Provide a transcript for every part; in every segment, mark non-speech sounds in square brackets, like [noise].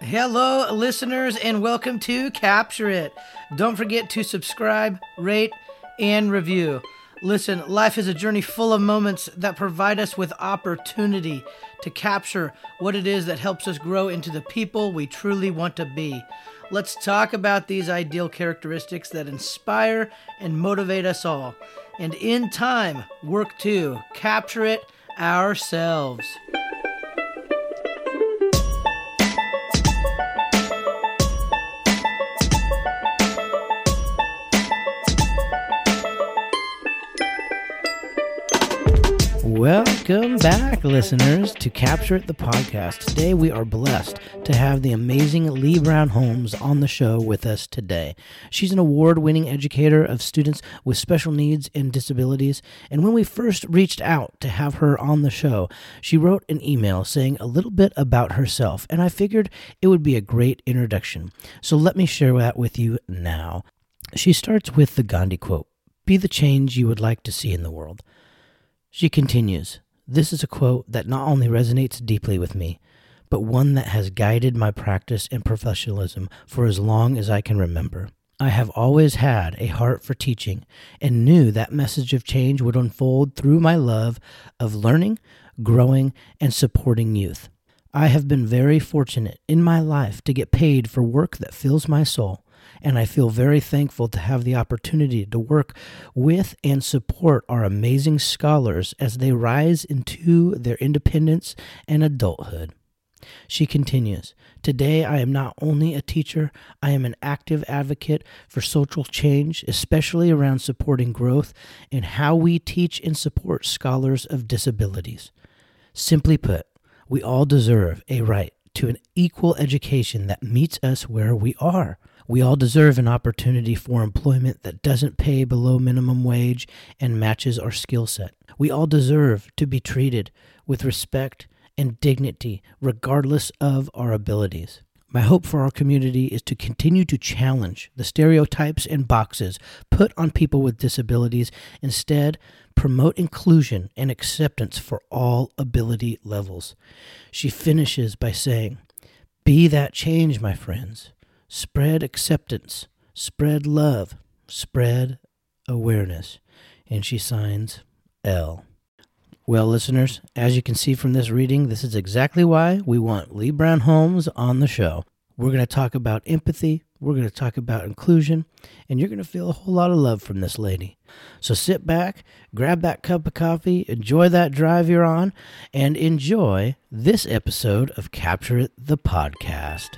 Hello, listeners, and welcome to Capture It. Don't forget to subscribe, rate, and review. Listen, life is a journey full of moments that provide us with opportunity to capture what it is that helps us grow into the people we truly want to be. Let's talk about these ideal characteristics that inspire and motivate us all, and in time, work to capture it ourselves. Welcome back, listeners, to Capture It the podcast. Today, we are blessed to have the amazing Leigh Brown Holmes on the show with us today. She's an award winning educator of students with special needs and disabilities. And when we first reached out to have her on the show, she wrote an email saying a little bit about herself. And I figured it would be a great introduction. So let me share that with you now. She starts with the Gandhi quote Be the change you would like to see in the world. She continues, This is a quote that not only resonates deeply with me, but one that has guided my practice and professionalism for as long as I can remember. I have always had a heart for teaching and knew that message of change would unfold through my love of learning, growing, and supporting youth. I have been very fortunate in my life to get paid for work that fills my soul and I feel very thankful to have the opportunity to work with and support our amazing scholars as they rise into their independence and adulthood. She continues, Today I am not only a teacher, I am an active advocate for social change, especially around supporting growth and how we teach and support scholars of disabilities. Simply put, we all deserve a right to an equal education that meets us where we are. We all deserve an opportunity for employment that doesn't pay below minimum wage and matches our skill set. We all deserve to be treated with respect and dignity, regardless of our abilities. My hope for our community is to continue to challenge the stereotypes and boxes put on people with disabilities, instead, promote inclusion and acceptance for all ability levels. She finishes by saying, Be that change, my friends. Spread acceptance, spread love, spread awareness. And she signs L. Well, listeners, as you can see from this reading, this is exactly why we want Leigh Brown Holmes on the show. We're going to talk about empathy, we're going to talk about inclusion, and you're going to feel a whole lot of love from this lady. So sit back, grab that cup of coffee, enjoy that drive you're on, and enjoy this episode of Capture It the Podcast.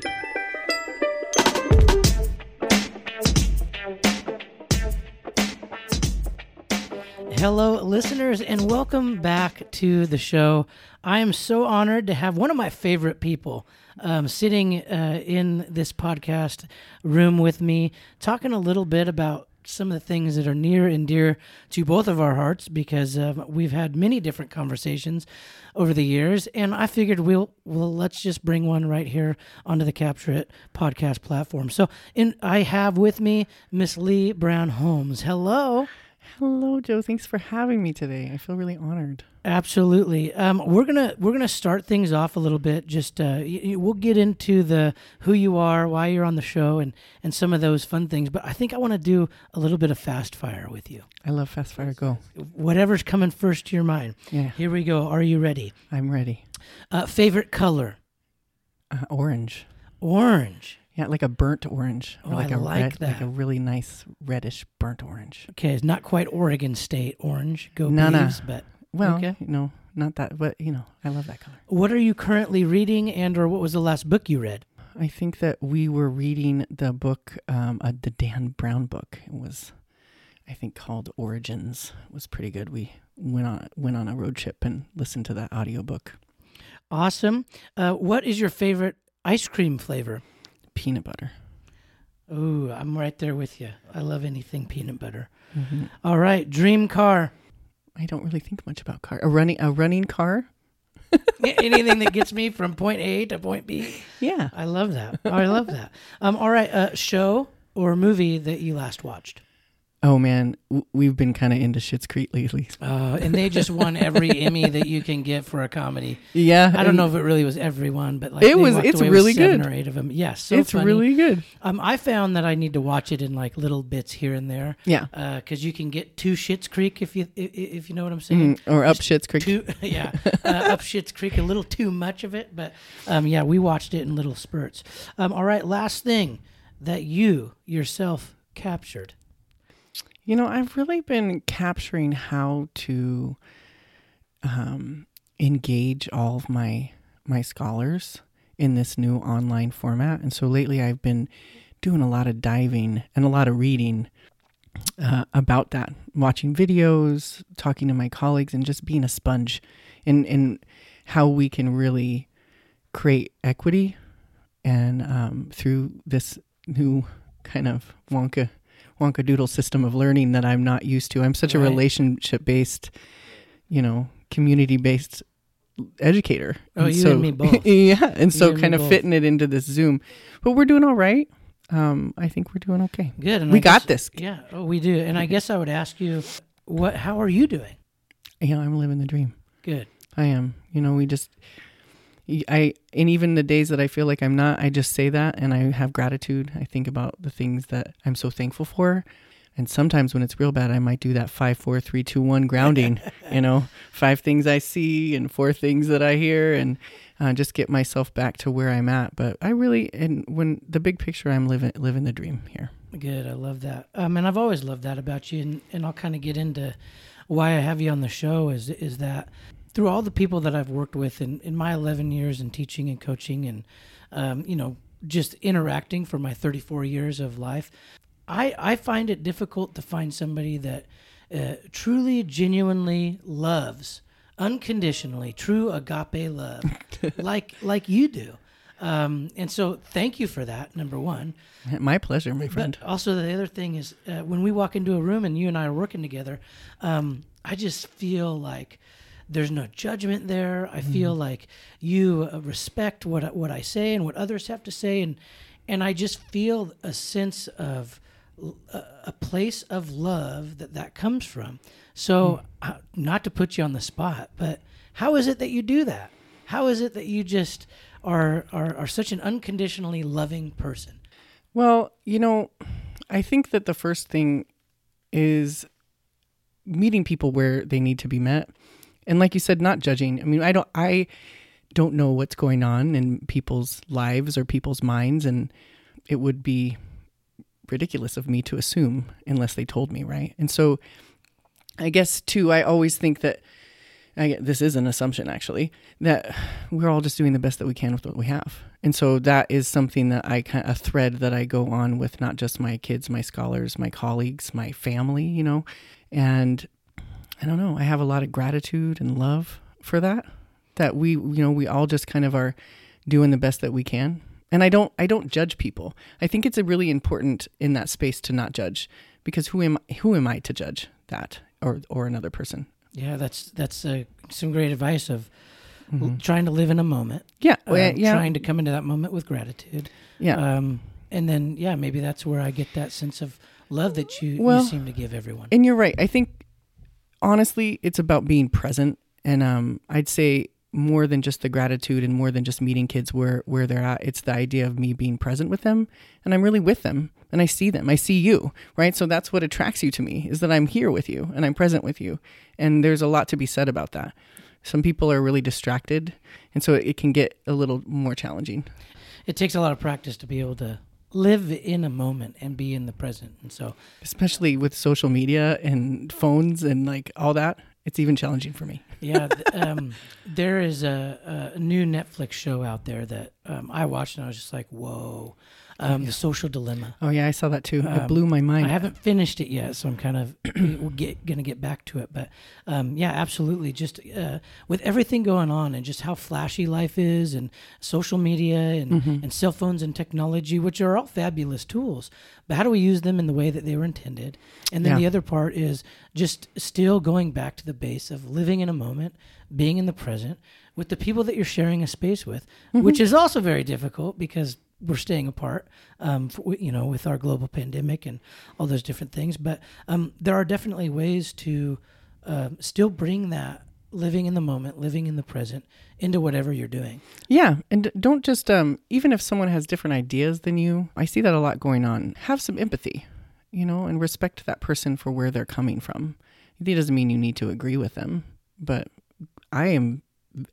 Hello, listeners, and welcome back to the show. I am so honored to have one of my favorite people um, sitting uh, in this podcast room with me, talking a little bit about some of the things that are near and dear to both of our hearts because uh, we've had many different conversations over the years and i figured we'll well let's just bring one right here onto the capture it podcast platform. So in i have with me miss leigh brown holmes hello Hello, Joe. Thanks for having me today. I feel really honored. Absolutely. Um, we're gonna we're gonna start things off a little bit. Just uh, y- we'll get into the who you are, why you're on the show, and and some of those fun things. But I think I want to do a little bit of fast fire with you. I love fast fire. Go. Whatever's coming first to your mind. Yeah, Here we go. Are you ready? I'm ready. Uh, favorite color? Uh, orange. Orange. Yeah, like a burnt orange. Or Oh, like I a like red, like a really nice reddish burnt orange. Okay, it's not quite Oregon State orange. Go No, no. Beavs, but Well, Okay. you know, not that, but you know, I love that color. what are you currently reading, and or what was the last book you read? I think that we were reading the book, um, uh, the Dan Brown book. It was, I think, called Origins. It was pretty good. We went on went on a road trip and listened to that audiobook. Awesome. Uh, what is your favorite ice cream flavor? Peanut butter. Ooh, I'm right there with you. I love anything peanut butter. hmm All right, dream car. I don't really think much about car. A running a running car. [laughs] anything that gets me from point A to point B. Yeah. I love that. I love that. Um, all right, uh, show or movie that you last watched? Oh man, we've been kind of into Schitt's Creek lately. [laughs] Uh, and they just won every Emmy that you can get for a comedy. Yeah, I don't know if it really was every one, but like It was- it's really seven good. or eight of them. Yes, so it's funny. really good. Um, I found that I need to watch it in like little bits here and there, Yeah, because you can get two Shits Creek if you if, if you know what I'm saying. Mm, or up Schitt's Creek. [laughs] Yeah, uh, up Shits Creek, a little too much of it, but um, yeah, we watched it in little spurts. Um, all right, last thing that you yourself captured. You know, I've really been capturing how to um, engage all of my my scholars in this new online format, and so lately I've been doing a lot of diving and a lot of reading uh, about that, watching videos, talking to my colleagues, and just being a sponge in in how we can really create equity and um, through this new kind of Wonka Wonka Doodle system of learning that I'm not used to. I'm such a relationship based, you know, community based educator. Oh, And you so, and me both. [laughs] yeah, and so and kind of both. fitting it into this Zoom, but we're doing all right. Um, I think we're doing okay. Good. And We I got guess- this. Yeah. Oh, we do. And I guess I would ask you, what? How are you doing? Yeah, I'm living the dream. Good. I am. You know, we just, I, and even the days that I feel like I'm not, I just say that and I have gratitude. I think about the things that I'm so thankful for. And sometimes when it's real bad, I might do that five, four, three, two, one grounding, [laughs] you know, five things I see and four things that I hear and uh, just get myself back to where I'm at. But I really, and when the big picture, I'm living, living the dream here. Good. I love that. Um, and I've always loved that about you. And, and I'll kind of get into why I have you on the show is is that through all the people that I've worked with in, in my 11 years in teaching and coaching and, um, you know, just interacting for my 34 years of life, I, I find it difficult to find somebody that uh, truly, genuinely loves unconditionally, true agape love, [laughs] like like you do. Um, and so, thank you for that. Number one, My pleasure, my friend. but also the other thing is uh, when we walk into a room and you and I are working together, um, I just feel like there's no judgment there. I feel like you uh, respect what I- what I say and what others have to say, and and I just feel a sense of a place of love that that comes from. So, uh, not to put you on the spot, but how is it that you do that? How is it that you just are are, are such an unconditionally loving person? Well, you know, I think that the first thing is meeting people where they need to be met. And like you said, not judging. I mean, I don't I don't know what's going on in people's lives or people's minds and it would be ridiculous of me to assume unless they told me, right? And so I guess too I always think that I this is an assumption actually that we're all just doing the best that we can with what we have. And so that is something that I kind a thread that I go on with not just my kids, my scholars, my colleagues, my family, you know. And I don't know, I have a lot of gratitude and love for that that we you know, we all just kind of are doing the best that we can. And I don't I don't judge people. I think it's a really important in that space to not judge because who am who am I to judge that or or another person? Yeah, that's that's uh, some great advice of Mhm. trying to live in a moment. Yeah, well, yeah, Trying to come into that moment with gratitude. yeah. Um, and then yeah, maybe that's where I get that sense of love that you, Well, you seem to give everyone. And you're right. I think honestly, it's about being present, and um, I'd say more than just the gratitude and more than just meeting kids where where they're at. It's the idea of me being present with them, and I'm really with them, and I see them. I see you, right? So that's what attracts you to me is that I'm here with you and I'm present with you, and there's a lot to be said about that. Some people are really distracted, and so it can get a little more challenging. It takes a lot of practice to be able to live in a moment and be in the present. And so Especially with social media and phones and like all that, it's even challenging for me. yeah, um, there is a, a new Netflix show out there that um, I watched and I was just like, whoa, um, the social dilemma. Oh yeah, I saw that too. it Um, blew my mind. I haven't finished it yet, so I'm kind of [clears throat] we'll get, gonna get back to it. But um, yeah, absolutely. Just uh, with everything going on and just how flashy life is, and social media and, Mhm. and cell phones and technology, which are all fabulous tools. But how do we use them in the way that they were intended? And then Yeah. the other part is just still going back to the base of living in a moment, being in the present with the people that you're sharing a space with, Mhm. which is also very difficult because we're staying apart, um, for, you know, with our global pandemic and all those different things. But um, there are definitely ways to uh, still bring that living in the moment, living in the present into whatever you're doing. Yeah, and don't just um even if someone has different ideas than you, I see that a lot going on. Have some empathy, you know, and respect that person for where they're coming from. It doesn't mean you need to agree with them, but I am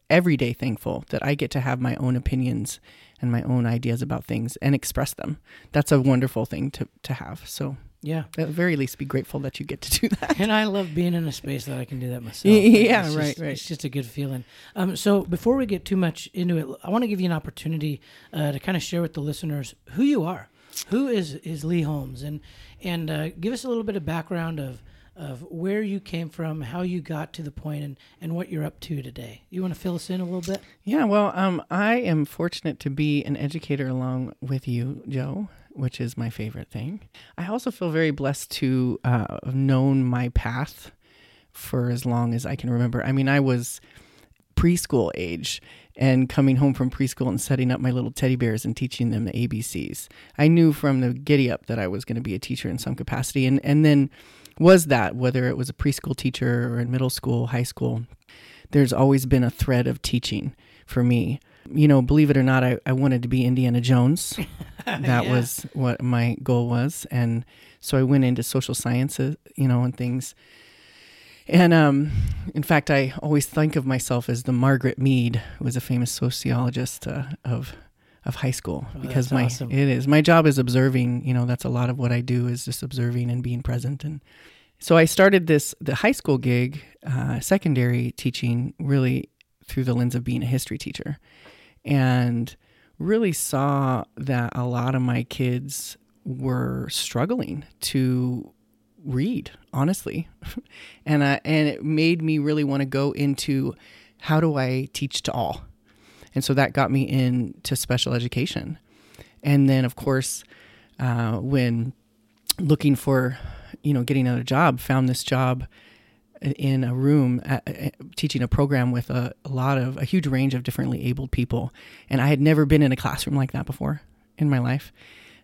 every day thankful that I get to have my own opinions and my own ideas about things and express them. That's a wonderful thing to to have. So Yeah. at the very least be grateful that you get to do [laughs] that. And I love being in a space that I can do that myself. [laughs] Yeah, It's right, just- right. It's just a good feeling. Um, so before we get too much into it, I want to give you an opportunity uh, to kind of share with the listeners who you are. Who is is Leigh Holmes, and and uh, give us a little bit of background of of where you came from, how you got to the point, and and what you're up to today. You want to fill us in a little bit? Yeah, well, um, I am fortunate to be an educator along with you, Joe, which is my favorite thing. I also feel very blessed to uh, have known my path for as long as I can remember. I mean, I was preschool age and coming home from preschool and setting up my little teddy bears and teaching them the ABCs. I knew from the giddy up that I was going to be a teacher in some capacity. And, and then was that, whether it was a preschool teacher or in middle school, high school, there's always been a thread of teaching for me. You know, believe it or not, I, I wanted to be Indiana Jones. [laughs] that Yeah. was what my goal was. And so I went into social sciences, you know, and things. And um, in fact, I always think of myself as the Margaret Mead, who was a famous sociologist uh, of of high school, Oh, because my awesome. it is my job is observing. You know, that's a lot of what I do is just observing and being present. And so I started this the high school gig, uh, secondary teaching, really through the lens of being a history teacher, and really saw that a lot of my kids were struggling to read honestly [laughs] and I, and it made me really want to go into how do I teach to all and so that got me into special education. And then of course uh, when looking for you know getting another job found this job in a room at, at- teaching a program with a, a lot of a huge range of differently abled people. And i had never been in a classroom like that before in my life.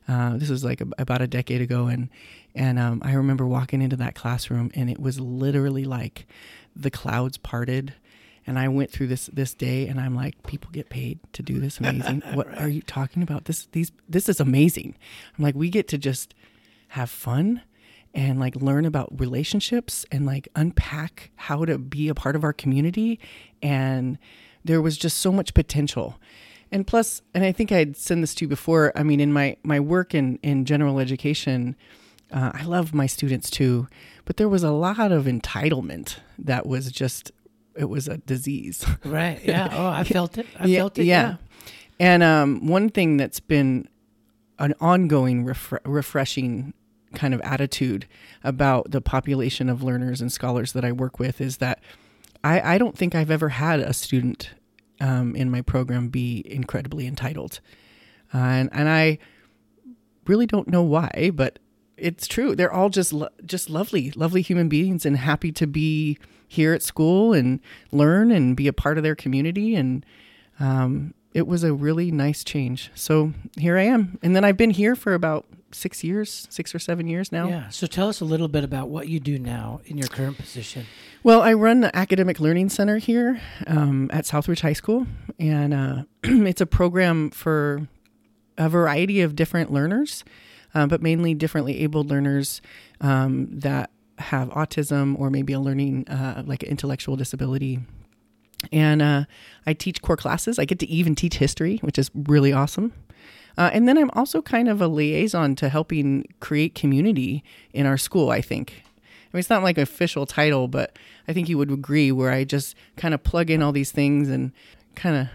Uh, this was like a, about a decade ago. And and um, i remember walking into that classroom and it was literally like the clouds parted and i went through this this day and i'm like people get paid to do this amazing. [laughs] What are you talking about? This these this is amazing. I'm like we get to just have fun and like learn about relationships and like unpack how to be a part of our community. And there was just so much potential. And plus and i think i'd send this to you before i mean in my my work in in general education uh, i love my students too but there was a lot of entitlement that was just it was a disease Right. Yeah. [laughs] Oh, I felt it. I yeah, felt it. yeah. And um, one thing that's been an ongoing refre- refreshing kind of attitude about the population of learners and scholars that I work with is that I, I don't think I've ever had a student um, in my program be incredibly entitled. Uh, and, and I really don't know why, but it's true. They're all just lo- just lovely, lovely human beings and happy to be here at school and learn and be a part of their community. And um, it was a really nice change. So here I am. And then I've been here for about six years, six or seven years now. Yeah. So tell us a little bit about what you do now in your current position. Well, I run the Academic Learning Center here um, at Southridge High School, and uh, [clears throat] it's a program for a variety of different learners, uh, but mainly differently abled learners um, that have autism or maybe a learning uh, like an intellectual disability. And uh, I teach core classes. I get to even teach history, which is really awesome. Uh, and then I'm also kind of a liaison to helping create community in our school, I think. I mean, it's not like an official title, but I think you would agree where I just kind of plug in all these things and kind of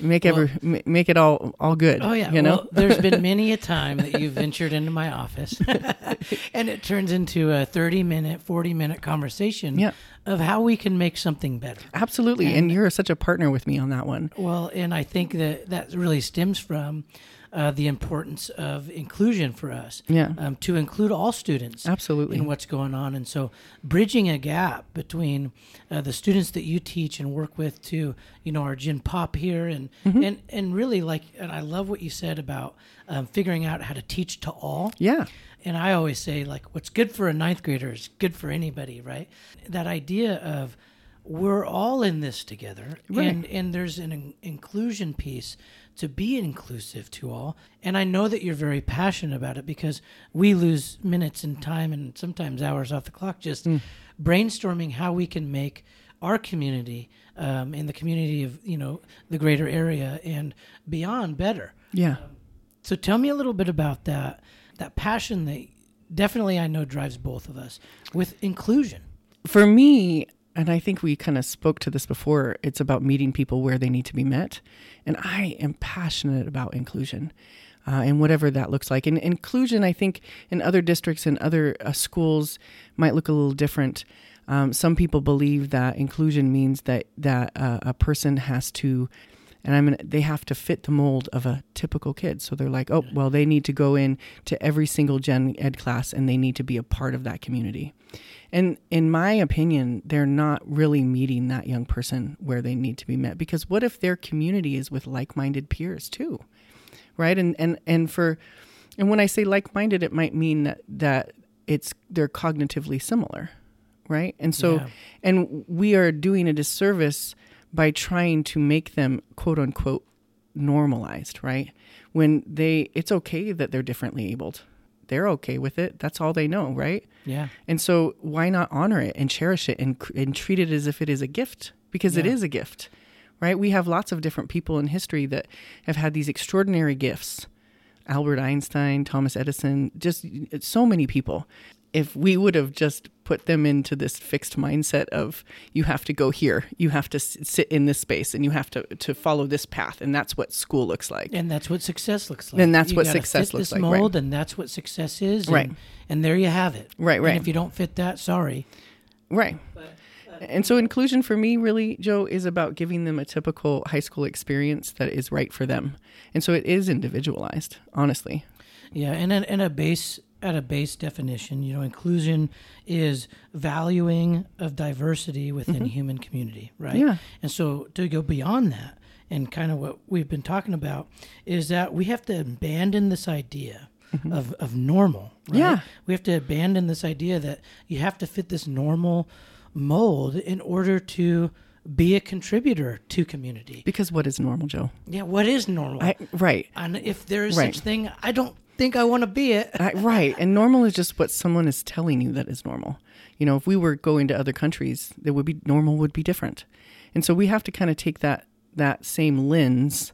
make every ma- make it all all good. Oh yeah, you know. Well, there's been many a [laughs] time that you've ventured into my office, [laughs] and it turns into a 30 minute, 40 minute conversation. Yeah. of how we can make something better. Absolutely. And, and you're such a partner with me on that one. Well, and I think that that really stems from uh, the importance of inclusion for us. Yeah. Um, to include all students. Absolutely. In what's going on. And so bridging a gap between uh, the students that you teach and work with to, you know, our Gen Pop here and, mm-hmm. and, and really like, and I love what you said about um, figuring out how to teach to all. Yeah. And I always say, like, what's good for a ninth grader is good for anybody, right? That idea of we're all in this together, right. and and there's an in- inclusion piece to be inclusive to all. And I know that you're very passionate about it because we lose minutes and time and sometimes hours off the clock just mm. brainstorming how we can make our community um, and the community of you know the greater area and beyond better. Yeah. Um, so tell me a little bit about that that passion that definitely I know drives both of us with inclusion. For me, and I think we kind of spoke to this before, it's about meeting people where they need to be met. And I am passionate about inclusion. Uh, and whatever that looks like. And inclusion, I think, in other districts and other uh, schools might look a little different. Um, some people believe that inclusion means that that uh, a person has to and I'm gonna, they have to fit the mold of a typical kid. So they're like, oh, well, they need to go in to every single gen ed class and they need to be a part of that community. And in my opinion, they're not really meeting that young person where they need to be met because what if their community is with like-minded peers too? Right? And and and for and when I say like-minded, it might mean that that it's they're cognitively similar, right? And so yeah. and we are doing a disservice by trying to make them quote unquote normalized, right? When they, it's okay that they're differently abled. They're okay with it. That's all they know, right? Yeah. And so why not honor it and cherish it and, and treat it as if it is a gift? Because yeah. it is a gift, right? We have lots of different people in history that have had these extraordinary gifts. Albert Einstein, Thomas Edison, just so many people if we would have just put them into this fixed mindset of you have to go here, you have to sit in this space, and you have to to follow this path, and that's what school looks like, and that's what success looks like, and that's you what success looks like, mold, right. and that's what success is, and, right? And there you have it, right? Right. And if you don't fit that, sorry, right. But, uh, and so inclusion for me really joe is about giving them a typical high school experience that is right for them and so it is individualized honestly yeah and a, and a base at a base definition, you know, inclusion is valuing of diversity within mm-hmm. human community, right? Yeah. And so to go beyond that, and kind of what we've been talking about, is that we have to abandon this idea mm-hmm. of, of normal. Right? Yeah. We have to abandon this idea that you have to fit this normal mold in order to be a contributor to community. Because what is normal, Joe? Yeah, what is normal? I, right. And if there is right. such thing, I don't think I want to be it. right. And normal is just what someone is telling you that is normal. You know, if we were going to other countries, it would be normal would be different. And so we have to kind of take that that same lens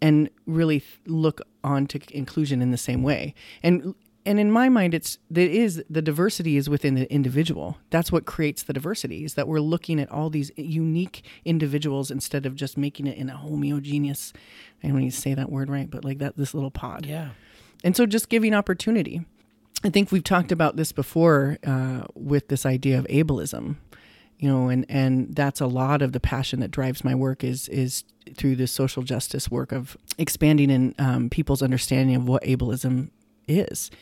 and really look on to inclusion in the same way. And and in my mind it's it is the diversity is within the individual that's what creates the diversity is that we're looking at all these unique individuals instead of just making it in a homogeneous i don't need to say that word right but like that this little pod yeah and so just giving opportunity. I think we've talked about this before uh, with this idea of ableism, you know, and, and that's a lot of the passion that drives my work is is through this social justice work of expanding in um, people's understanding of what ableism is.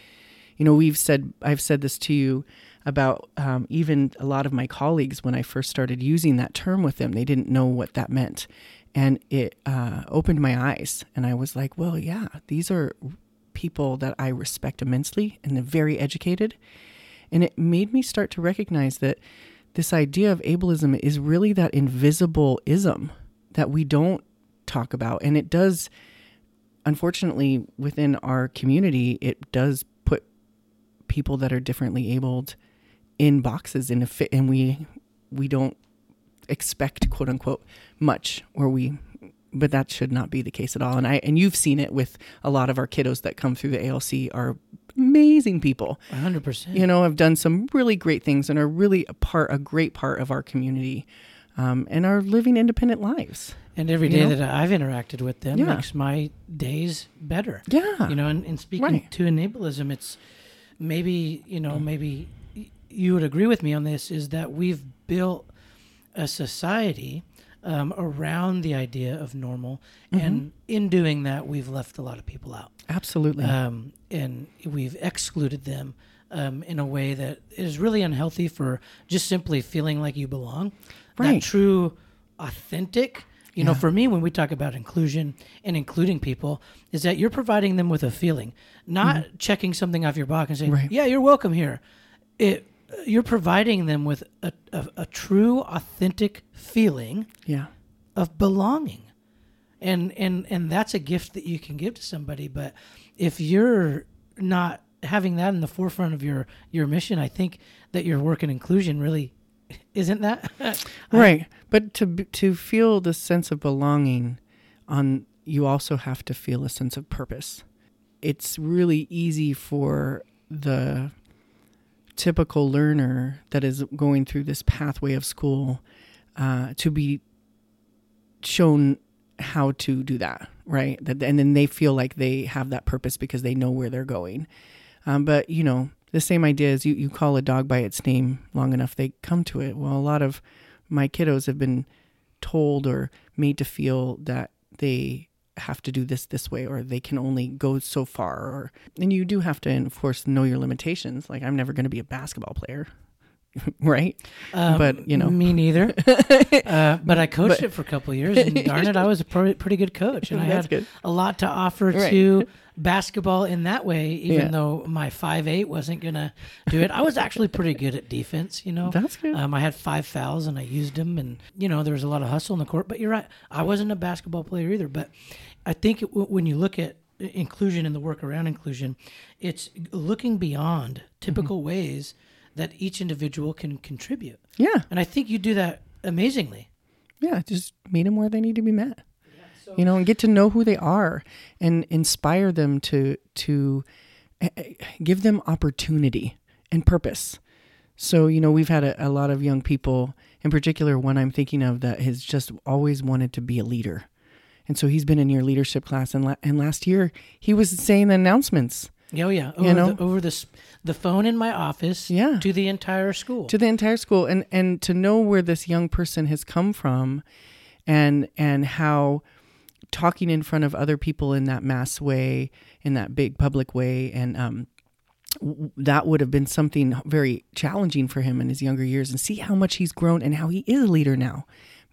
You know, we've said I've said this to you about um, even a lot of my colleagues when I first started using that term with them, they didn't know what that meant, and it uh, opened my eyes, and I was like, well, yeah, these are people that I respect immensely and they're very educated. And it made me start to recognize that this idea of ableism is really that invisible ism that we don't talk about. And it does, unfortunately, within our community, it does put people that are differently abled in boxes in a fit, and we we don't expect quote unquote much, or we but that should not be the case at all. And I and you've seen it with a lot of our kiddos that come through the ALC are amazing people. 100%. You know, have done some really great things and are really a part a great part of our community. Um, and are living independent lives. And every day you know? that I've interacted with them yeah. makes my days better. Yeah. You know, and, and speaking right. to enablism, it's maybe, you know, maybe you would agree with me on this is that we've built a society um, around the idea of normal, Mm-hmm. and in doing that, we've left a lot of people out, Absolutely. um, and we've excluded them um, in a way that is really unhealthy for just simply feeling like you belong. Right. That true, authentic. You know, for me, when we talk about inclusion and including people, is that you're providing them with a feeling, not checking something off your box and saying, Mm-hmm. Right. "Yeah, you're welcome here." It you're providing them with a, a, a true, authentic feeling yeah. of belonging, and and and that's a gift that you can give to somebody. But if you're not having that in the forefront of your your mission, I think that your work in inclusion really [laughs] isn't that [laughs] Right. But to to feel the sense of belonging on you also have to feel a sense of purpose. It's really easy for the typical learner that is going through this pathway of school uh, to be shown how to do that, right? That, and then they feel like they have that purpose because they know where they're going. Um, but you know, the same idea is you, you call a dog by its name long enough, they come to it. Well, a lot of my kiddos have been told or made to feel that they have to do this this way or they can only go so far or and you do have to enforce know your limitations. Like i'm never going to be a basketball player [laughs] right Um, But, you know. me neither. [laughs] uh, but I coached But- it for a couple of years, and [laughs] darn it, I was a pretty, pretty good coach, and I had good. a lot to offer Right. to basketball in that way. Even Yeah. though my five eight wasn't gonna do it, I was actually pretty good at defense. You know, That's good. Um, I had five fouls, and I used them, and you know there was a lot of hustle in the court. But you're right, I wasn't a basketball player either. But I think it, when you look at inclusion and the work around inclusion, it's looking beyond typical Mm-hmm. ways that each individual can contribute. yeah. And I think you do that amazingly. yeah just meet them where they need to be met. You know and get to know who they are and inspire them to to eh, eh, give them opportunity and purpose. So you know we've had a, a lot of young people in particular one i'm thinking of that has just always wanted to be a leader. And so he's been in your leadership class and, la- and last year he was saying the announcements Oh yeah, You over know? the, over the the phone in my office. Yeah. to the entire school. to the entire school and and to know where this young person has come from and and how talking in front of other people in that mass way in that big public way and um w- that would have been something very challenging for him in his younger years and see how much he's grown and how he is a leader now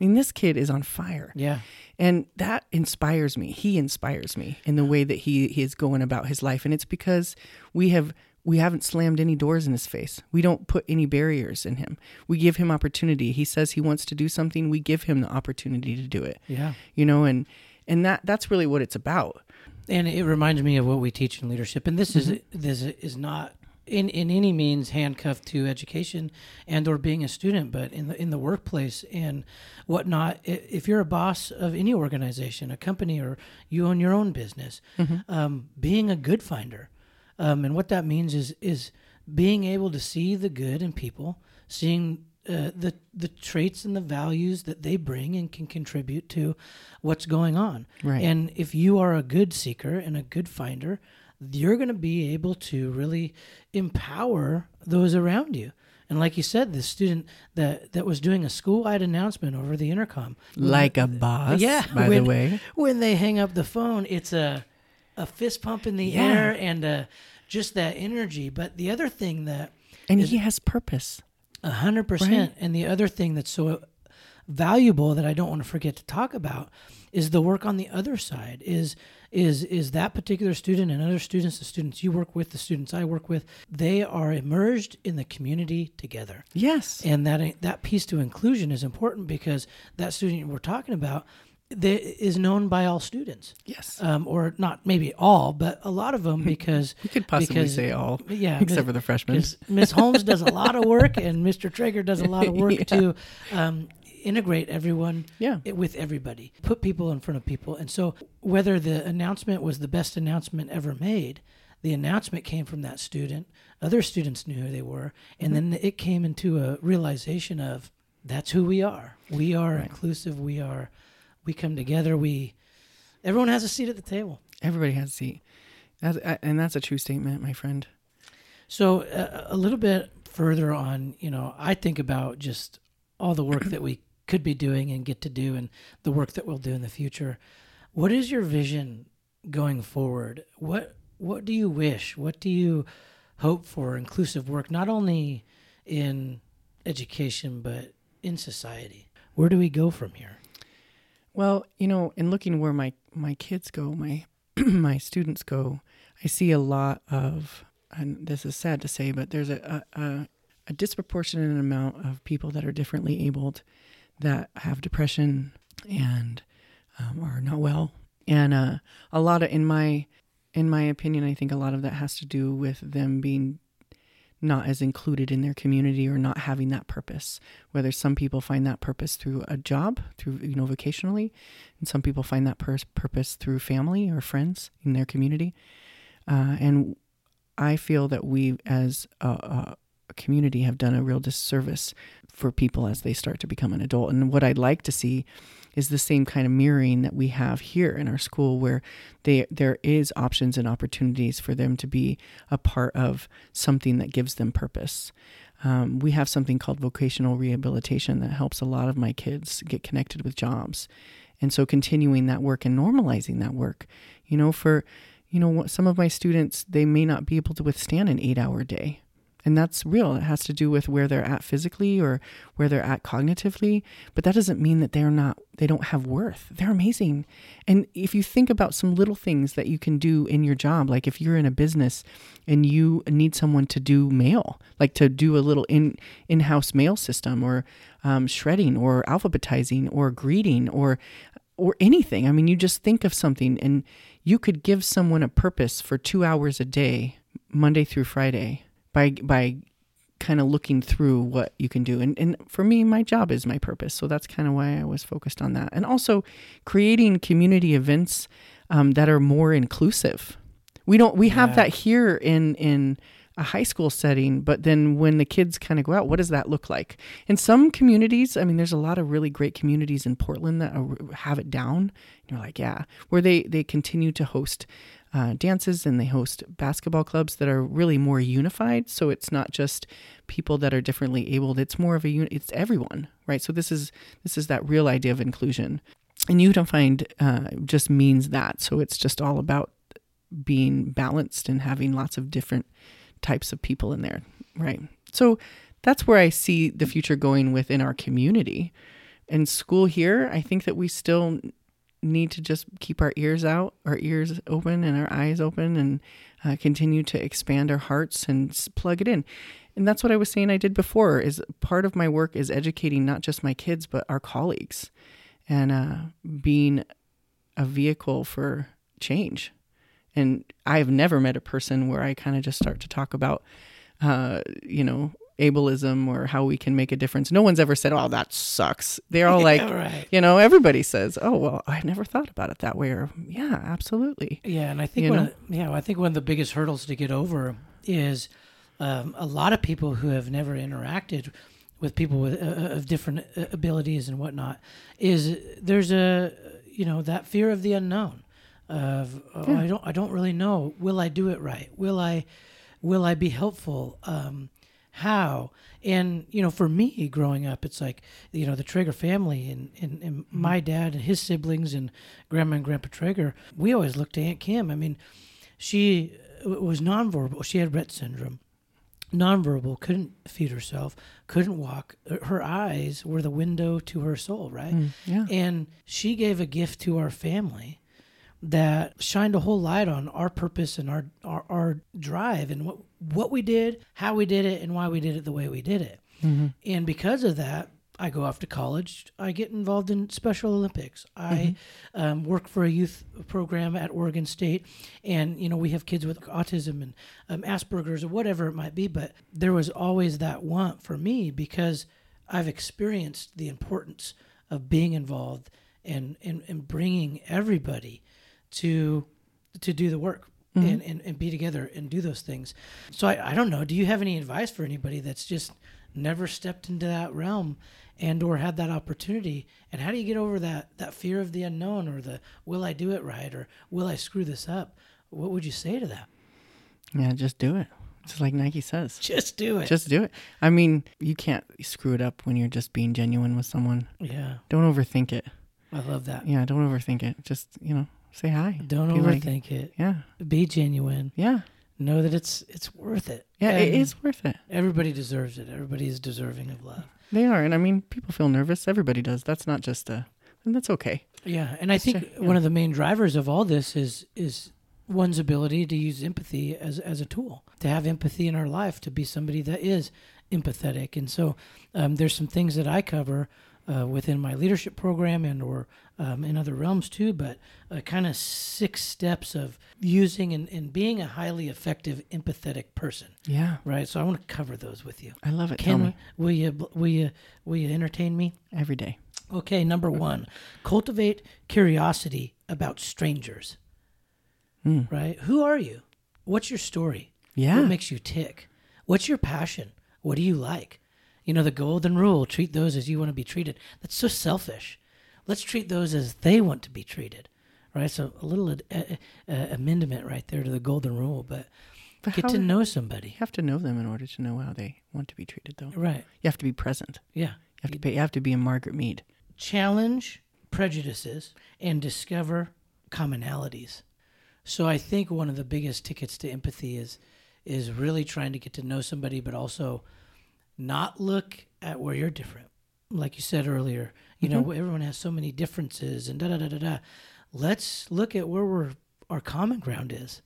i mean this kid is on fire yeah, and that inspires me. He inspires me in the way that he, he is going about his life. And it's because we have we haven't slammed any doors in his face. We don't put any barriers in him. We give him opportunity. He says he wants to do something, we give him the opportunity to do it. yeah. You know, and and that that's really what it's about. And it reminds me of what we teach in leadership. And this is mm-hmm. this is not in in any means handcuffed to education and or being a student, but in the in the workplace and whatnot. If you're a boss of any organization, a company, or you own your own business, um, being a good finder, um, and what that means is is being able to see the good in people, seeing uh, the the traits and the values that they bring and can contribute to what's going on. Right. And if you are a good seeker and a good finder, you're going to be able to really empower those around you. And like you said, the student that that was doing a school-wide announcement over the intercom, Like a boss, yeah, by when, the way. when they hang up the phone, it's a a fist pump in the Yeah. air and uh, just that energy. But the other thing that And he has purpose. a hundred percent. And the other thing that's so valuable that I don't want to forget to talk about is the work on the other side. Is is is that particular student and other students, the students you work with, the students I work with, they are immersed in the community together. Yes. And that that piece to inclusion is important because that student we're talking about that is known by all students, yes. um, or not maybe all, but a lot of them [laughs] because you could possibly because- say all, yeah, [laughs] except for the freshmen. Miss Holmes does a lot of work, and Mr. Traeger does a lot of work [laughs] Yeah. to um, integrate everyone Yeah. with everybody, put people in front of people. And so, whether the announcement was the best announcement ever made, the announcement came from that student. Other students knew who they were, and Mm-hmm. then it came into a realization of that's who we are. We are Right. inclusive. We are. We come together. We. Everyone has a seat at the table. Everybody has a seat. That's, and that's a true statement, my friend. So uh, a little bit further on, you know, I think about just all the work that we could be doing and get to do and the work that we'll do in the future. What is your vision going forward? What what do you wish? What do you hope for inclusive work not only in education but in society? Where do we go from here? Well, you know, in looking where my my kids go, my [clears throat] my students go, I see a lot of and this is sad to say, but there's a, a, a disproportionate amount of people that are differently abled that have depression and um, are not well, and uh, a lot of in my in my opinion, I think a lot of that has to do with them being not as included in their community or not having that purpose. Whether some people find that purpose through a job, through you know vocationally, and some people find that pur- purpose through family or friends in their community. Uh, and I feel that we, as a, a, community, have done a real disservice for people as they start to become an adult. And what I'd like to see is the same kind of mirroring that we have here in our school where they there is options and opportunities for them to be a part of something that gives them purpose. Um, we have something called vocational rehabilitation that helps a lot of my kids get connected with jobs. And so continuing that work and normalizing that work, you know, for, you know, some of my students, they may not be able to withstand an eight hour day and that's real. It has to do with where they're at physically or where they're at cognitively. But that doesn't mean that they're not, they don't have worth. They're amazing. And if you think about some little things that you can do in your job, like if you're in a business and you need someone to do mail, like to do a little in in house mail system or um, shredding or alphabetizing or greeting or or anything. I mean, you just think of something and you could give someone a purpose for two hours a day, Monday through Friday by by kind of looking through what you can do. And and for me, my job is my purpose, so that's kind of why I was focused on that. And also creating community events um, that are more inclusive. We don't we have that here in in a high school setting, but then when the kids kind of go out, what does that look like? In some communities, I mean, there's a lot of really great communities in Portland that are, have it down. You're like, yeah, where they they continue to host uh, dances and they host basketball clubs that are really more unified. So it's not just people that are differently abled; it's more of a it's everyone, right? So this is this is that real idea of inclusion, and Unified uh, just means that. So it's just all about being balanced and having lots of different types of people in there, right? So that's where I see the future going within our community. And school here, I think that we still need to just keep our ears out, our ears open, and our eyes open, and uh, continue to expand our hearts and plug it in. And that's what I was saying I did before. Is part of my work is educating not just my kids but our colleagues, and uh, being a vehicle for change. And I have never met a person where I kind of just start to talk about, uh, you know, ableism or how we can make a difference. No one's ever said, "Oh, that sucks." They're all [laughs] like, right. you know, everybody says, "Oh, well, I never thought about it that way," or "Yeah, absolutely." Yeah, and I think one of, yeah, I think one of the biggest hurdles to get over is um, a lot of people who have never interacted with people with uh, uh of different uh, abilities and whatnot is there's a you know that fear of the unknown of oh, yeah. I don't I don't really know will I do it right will I will I be helpful um, how? And you know for me growing up it's like you know the traeger family and, and, and mm-hmm. my dad and his siblings and grandma and grandpa traeger we always looked to aunt kim. I mean she was nonverbal. She had rett syndrome. Nonverbal couldn't feed herself couldn't walk. Her eyes were the window to her soul right? Mm, yeah. and she gave a gift to our family that shined a whole light on our purpose and our, our, our drive and what what we did, how we did it, and why we did it the way we did it. Mm-hmm. And because of that, I go off to college. I get involved in Special Olympics. I mm-hmm. um, work for a youth program at Oregon State, and you know we have kids with autism and um, Asperger's or whatever it might be. But there was always that want for me because I've experienced the importance of being involved and and, and bringing everybody to to do the work mm-hmm. and, and, and be together and do those things. So I, I don't know. Do you have any advice for anybody that's just never stepped into that realm and or had that opportunity? And how do you get over that that fear of the unknown or the will I do it right or will I screw this up? What would you say to that? Yeah, just do it. Just like Nike says. Just do it. Just do it. I mean, you can't screw it up when you're just being genuine with someone. yeah, Don't overthink it. I love that. Yeah, don't overthink it. Just, you know, say hi. Don't Be like- overthink it. Yeah. Be genuine. Yeah. Know that it's it's worth it. Yeah, it And is worth it. Everybody deserves it. Everybody is deserving of love. They are. And I mean, people feel nervous. Everybody does. That's not just a, and that's okay. Yeah, and I think yeah. one of the main drivers of all this is is one's ability to use empathy as as a tool, to have empathy in our life, to be somebody that is empathetic. And so, um, there's some things that I cover uh, within my leadership program and or um, in other realms too. But uh, kind of six steps of using and, and being a highly effective empathetic person. Yeah. Right. So I want to cover those with you. I love it. Can me. will you will you will you entertain me? Every day. Okay, number one, cultivate curiosity about strangers. Mm. Right? Who are you? What's your story? Yeah. What makes you tick? What's your passion? What do you like? You know, the golden rule treat those as you want to be treated. That's so selfish. Let's treat those as they want to be treated. Right? So, a little ad- uh, uh, amendment right there to the golden rule, but But get to know You somebody. have to know them in order to know how they want to be treated, though. Right. You have to be present. Yeah. You have to be, you have to be a Margaret Mead. challenge prejudices and discover commonalities. So I think one of the biggest tickets to empathy is is really trying to get to know somebody but also not look at where you're different. Like you said earlier, you know, everyone has so many differences and da da da da da. Let's look at where we're our common ground is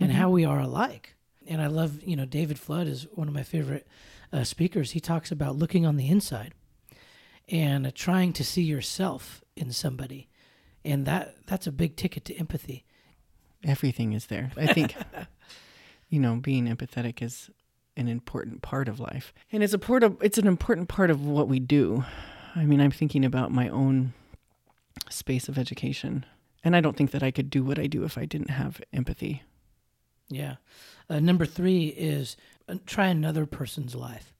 and how we are alike. And I love, you know, David Flood is one of my favorite uh, speakers. He talks about looking on the inside and uh, trying to see yourself in somebody and that that's a big ticket to empathy Everything is there. I think, [laughs] you know, being empathetic is an important part of life, and it's a part of it's an important part of what we do. I mean, I'm thinking about my own space of education, and I don't think that I could do what I do if I didn't have empathy. yeah uh, number three is uh, try another person's life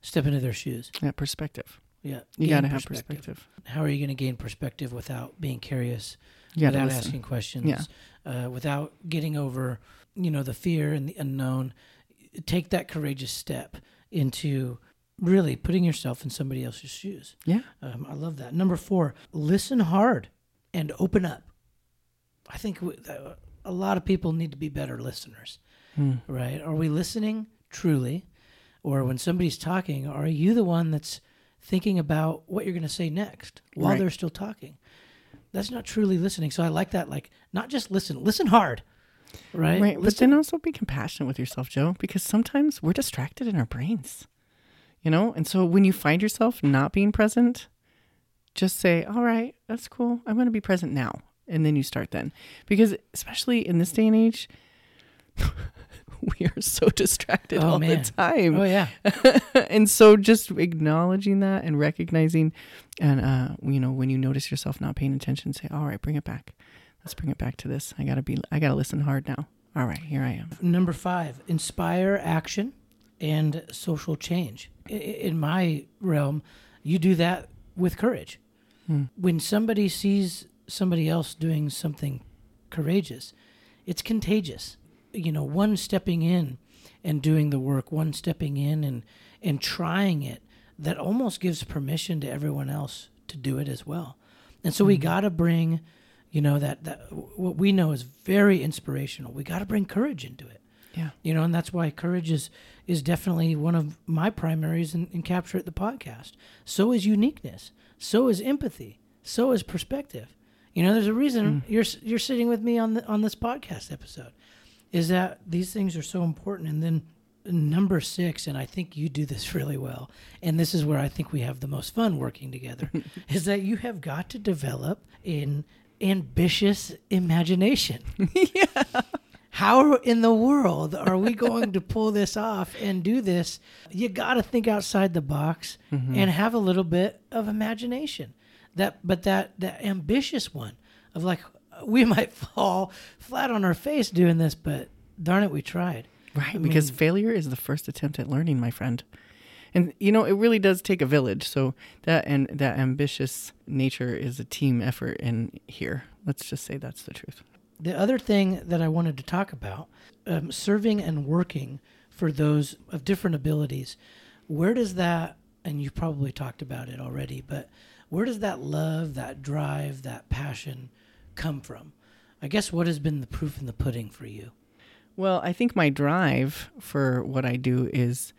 step into their shoes That perspective. yeah You got to have perspective. how are you going to gain perspective without being curious without listen. asking questions Yeah. uh, without getting over you know the fear and the unknown take that courageous step into really putting yourself in somebody else's shoes Yeah. Um, I love that. Number four, listen hard and open up. I think w- that a lot of people need to be better listeners, Hmm. right? Are we listening truly? Or when somebody's talking, are you the one that's thinking about what you're going to say next while Right. they're still talking? That's not truly listening. So I like that. Like, not just listen, listen hard, right? Right. But then also be compassionate with yourself, Joe, because sometimes we're distracted in our brains, you know? And so when you find yourself not being present, just say, all right, that's cool. I'm going to be present now. And then you start then. Because especially in this day and age, [laughs] we are so distracted Oh, all man. the time. oh, yeah. [laughs] and so just acknowledging that and recognizing and uh you know when you notice yourself not paying attention say all right bring it back let's bring it back to this i gotta be i gotta listen hard now all right here i am Number five, inspire action and social change. In my realm, you do that with courage. Hmm. When somebody sees somebody else doing something courageous, it's contagious. You know, one stepping in and doing the work, one stepping in and, and trying it, that almost gives permission to everyone else to do it as well. And so we got to bring, you know, that, that what we know is very inspirational. We got to bring courage into it. Yeah. You know and that's why courage is is definitely one of my primaries in, in Capture It the podcast. So is uniqueness. So is empathy. So is perspective. You know there's a reason mm. you're you're sitting with me on the on this podcast episode is that these things are so important. And then number six and i think you do this [laughs] really well and this is where i think we have the most fun working together [laughs] is that you have got to develop an ambitious imagination [laughs] yeah. how in the world are we going to pull this off and do this? You got to think outside the box mm-hmm. and have a little bit of imagination. That, but that that ambitious one of like we [laughs] might fall flat on our face doing this, but darn it, we tried. right I because mean- failure is the first attempt at learning my friend and you know it really does take a village so that and that ambitious nature is a team effort and here let's just say that's the truth The other thing that I wanted to talk about, um, serving and working for those of different abilities, where does that, and you've probably talked about it already, but where does that love, that drive, that passion come from? I guess what has been the proof in the pudding for you? Well, I think my drive for what I do is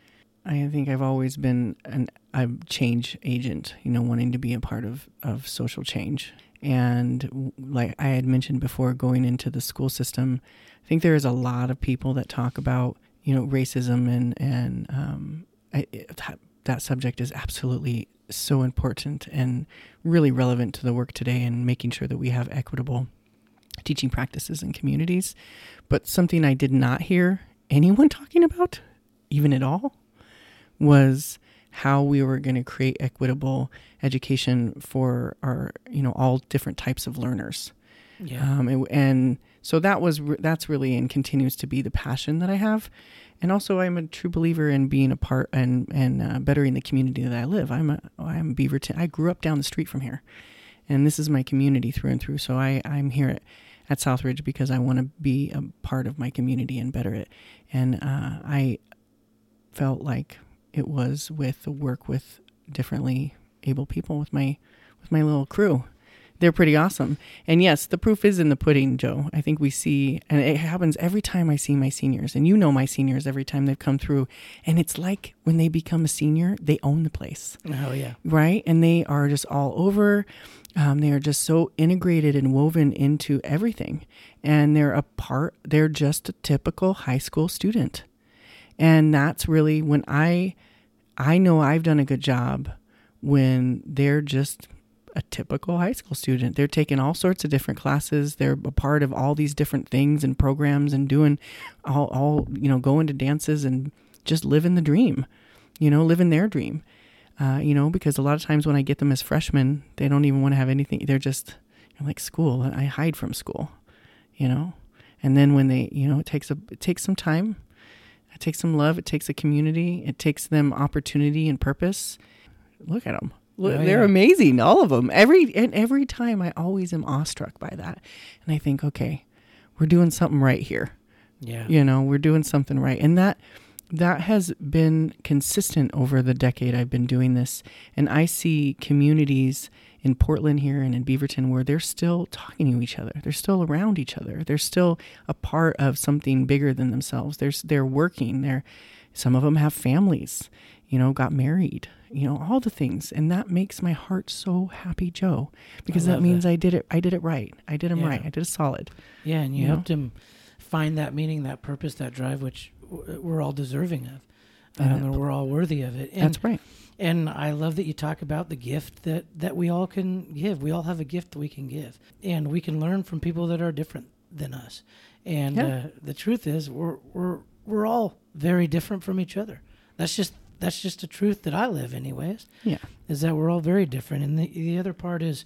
I think I've always been an a change agent, you know, wanting to be a part of, of social change. And like I had mentioned before, going into the school system, I think there is a lot of people that talk about, you know, racism and, and um, I, that, that subject is absolutely so important and really relevant to the work today and making sure that we have equitable teaching practices and communities. But something I did not hear anyone [laughs] talking about, even at all, was how we were going to create equitable education for our, you know, all different types of learners. Yeah. Um, and, and so that was that's really and continues to be the passion that I have, and also I'm a true believer in being a part and and uh, bettering the community that I live. I'm a I'm Beaverton. I grew up down the street from here, and this is my community through and through. So I I'm here at, at Southridge because I want to be a part of my community and better it. And uh, I felt like it was with the work with differently able people with my with my little crew. They're pretty awesome. And yes, the proof is in the pudding, Joe. I think we see and it happens every time I see my seniors. And you know my seniors every time they've come through. And it's like when they become a senior, they own the place. Oh yeah. Right? And they are just all over. Um, they are just so integrated and woven into everything. And they're a part, they're just a typical high school student. And that's really when I I know I've done a good job when they're just a typical high school student. They're taking all sorts of different classes. They're a part of all these different things and programs and doing all, all you know, going to dances and just living the dream, you know, living their dream. Uh, you know, because a lot of times when I get them as freshmen, they don't even want to have anything. They're just like school. I hide from school, you know. And then when they, you know, it takes a it takes some time it takes some love. It takes a community. It takes them opportunity and purpose. Look at them. Look, Oh, they're yeah. amazing, all of them. Every and every time, I always am awestruck by that, and I think, okay, we're doing something right here. Yeah. You know, we're doing something right, and that that has been consistent over the decade I've been doing this, and I see communities in Portland here and in Beaverton where they're still talking to each other. They're still around each other. They're still a part of something bigger than themselves. They're they're working. They're some of them have families, you know, got married, you know, all the things, and that makes my heart so happy, Joe, because that means that. I did it. I did it right. I did them Yeah. right. I did a solid. Yeah, and you You know? helped him find that meaning, that purpose, that drive, which we're all deserving of. And Um, that- and we're all worthy of it. And, That's right. And I love that you talk about the gift that, that we all can give. We all have a gift that we can give. And we can learn from people that are different than us. And Yeah. uh, the truth is we're we're we're all very different from each other. That's just that's just a truth that I live anyways. Yeah. Is that we're all very different. And the the other part is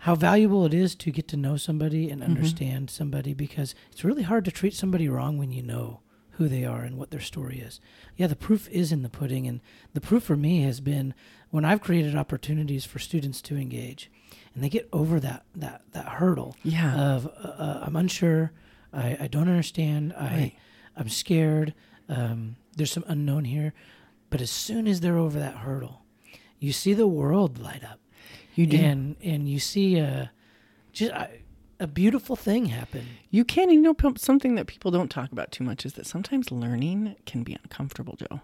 how valuable it is to get to know somebody and Mhm. understand somebody because it's really hard to treat somebody wrong when you know who they are and what their story is. Yeah, the proof is in the pudding, and the proof for me has been when I've created opportunities for students to engage, and they get over that that that hurdle Yeah. of uh, uh, I'm unsure, I, I don't understand, I Right. I'm scared, um, there's some unknown here, but as soon as they're over that hurdle, you see the world light up you do. and and you see a just a beautiful thing happen. You can, you know, something that people don't talk about too much is that sometimes learning can be uncomfortable, Joe.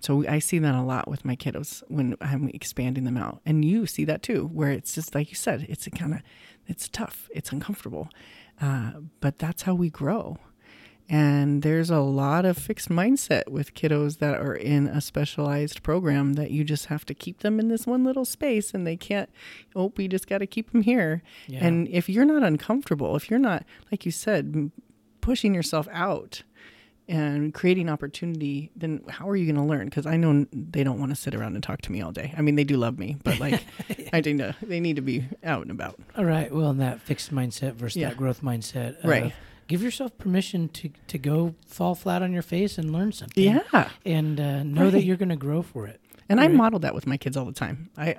So I see that a lot with my kiddos when I'm expanding them out, and you see that too, where it's just like you said, it's a kind of, it's tough, it's uncomfortable, uh, but that's how we grow. And there's a lot of fixed mindset with kiddos that are in a specialized program that you just have to keep them in this one little space, and they can't. Oh, we just got to keep them here. Yeah. And if you're not uncomfortable, if you're not, like you said, pushing yourself out and creating opportunity, then how are you going to learn? Because I know they don't want to sit around and talk to me all day. I mean, they do love me, but like, [laughs] I think they need to be out and about. All right. Well, in that fixed mindset versus Yeah. that growth mindset, of Right. Give yourself permission to to go fall flat on your face and learn something. Yeah. And uh, know that you're going to grow for it. And I model that with my kids all the time. I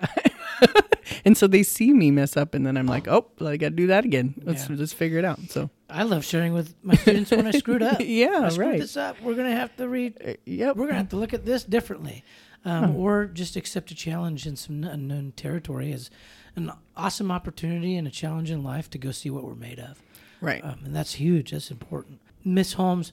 [laughs] and so they see me mess up, and then I'm like, oh, I got to do that again. Let's Yeah. just figure it out. So I love sharing with my students when I screwed up. [laughs] Yeah, I screwed right. this up. We're gonna have to read. uh, yep, We're gonna have to look at this differently, um, or just accept a challenge in some unknown territory as an awesome opportunity and a challenge in life to go see what we're made of. Right. Um, and that's huge. That's important. Miss Holmes,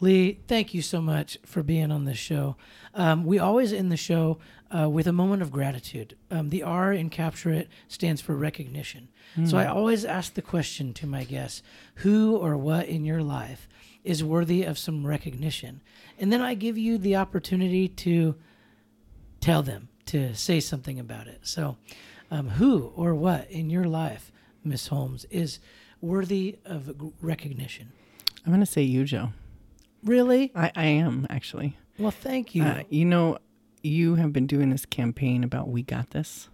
Leigh, thank you so much for being on this show. Um, we always end the show uh, with a moment of gratitude. Um, the R in Capture It stands for recognition. So I always ask the question to my guests who or what in your life is worthy of some recognition? And then I give you the opportunity to tell them, to say something about it. So, um, who or what in your life, Miss Holmes, is worthy of recognition? I'm gonna say you, Joe. Really? I, I am actually. Well, thank you. Uh, you know, you have been doing this campaign about we got this,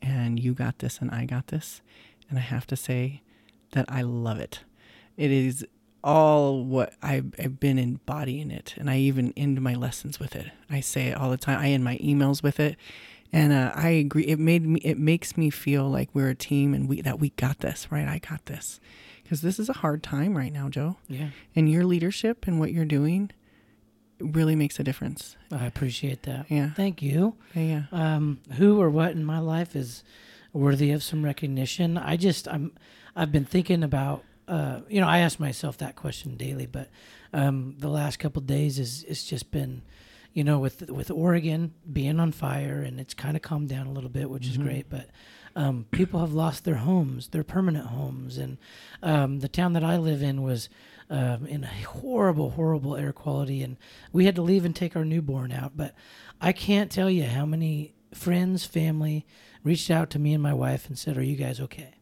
and you got this, and I got this, and I have to say that I love it. It is all what I've, I've been embodying it, and I even end my lessons with it. I say it all the time. I end my emails with it, and uh, I agree. It made me. It makes me feel like we're a team, and we that we got this. Right? I got this, because this is a hard time right now, Joe. yeah, And your leadership and what you're doing really makes a difference. I appreciate that. Yeah. Thank you. Yeah, yeah. um, who or what in my life is worthy of some recognition. I just I'm I've been thinking about uh, you know I ask myself that question daily, but um, the last couple of days is it's just been you know with with Oregon being on fire and it's kind of calmed down a little bit, which is great, but. Um, people have lost their homes, their permanent homes, and um, the town that I live in was um, in a horrible, horrible air quality, and we had to leave and take our newborn out. But I can't tell you how many friends, family reached out to me and my wife and said, "Are you guys okay?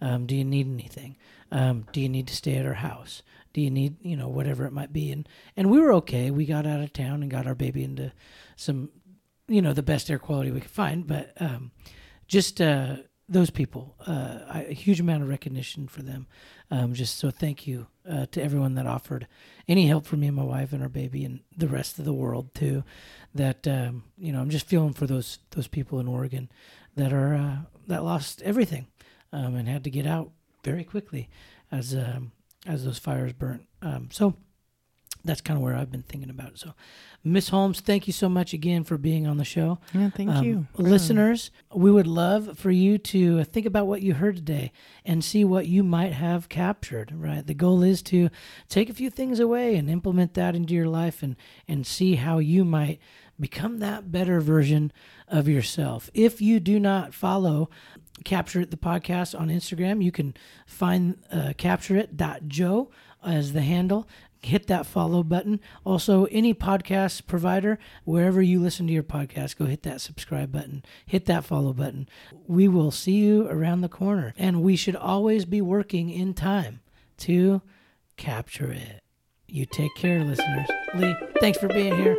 Um, do you need anything? Um, do you need to stay at our house? Do you need, you know, whatever it might be?" And and we were okay. We got out of town and got our baby into some, you know, the best air quality we could find. But um, just uh, those people, uh, I, a huge amount of recognition for them. Um, just so thank you uh, to everyone that offered any help for me and my wife and our baby and the rest of the world too. That um, you know, I'm just feeling for those those people in Oregon that are uh, that lost everything um, and had to get out very quickly as um, as those fires burnt. Um, so that's kind of where I've been thinking about it. So, Miss Holmes, thank you so much again for being on the show. Yeah, thank Um, you. Listeners, we would love for you to think about what you heard today and see what you might have captured, right? The goal is to take a few things away and implement that into your life and, and see how you might become that better version of yourself. If you do not follow Capture It, the podcast on Instagram, you can find uh, captureit.joe as the handle hit that follow button. Also, any podcast provider, wherever you listen to your podcast, go hit that subscribe button, hit that follow button. We will see you around the corner. And we should always be working in time to capture it. You take care, listeners. Leigh, thanks for being here.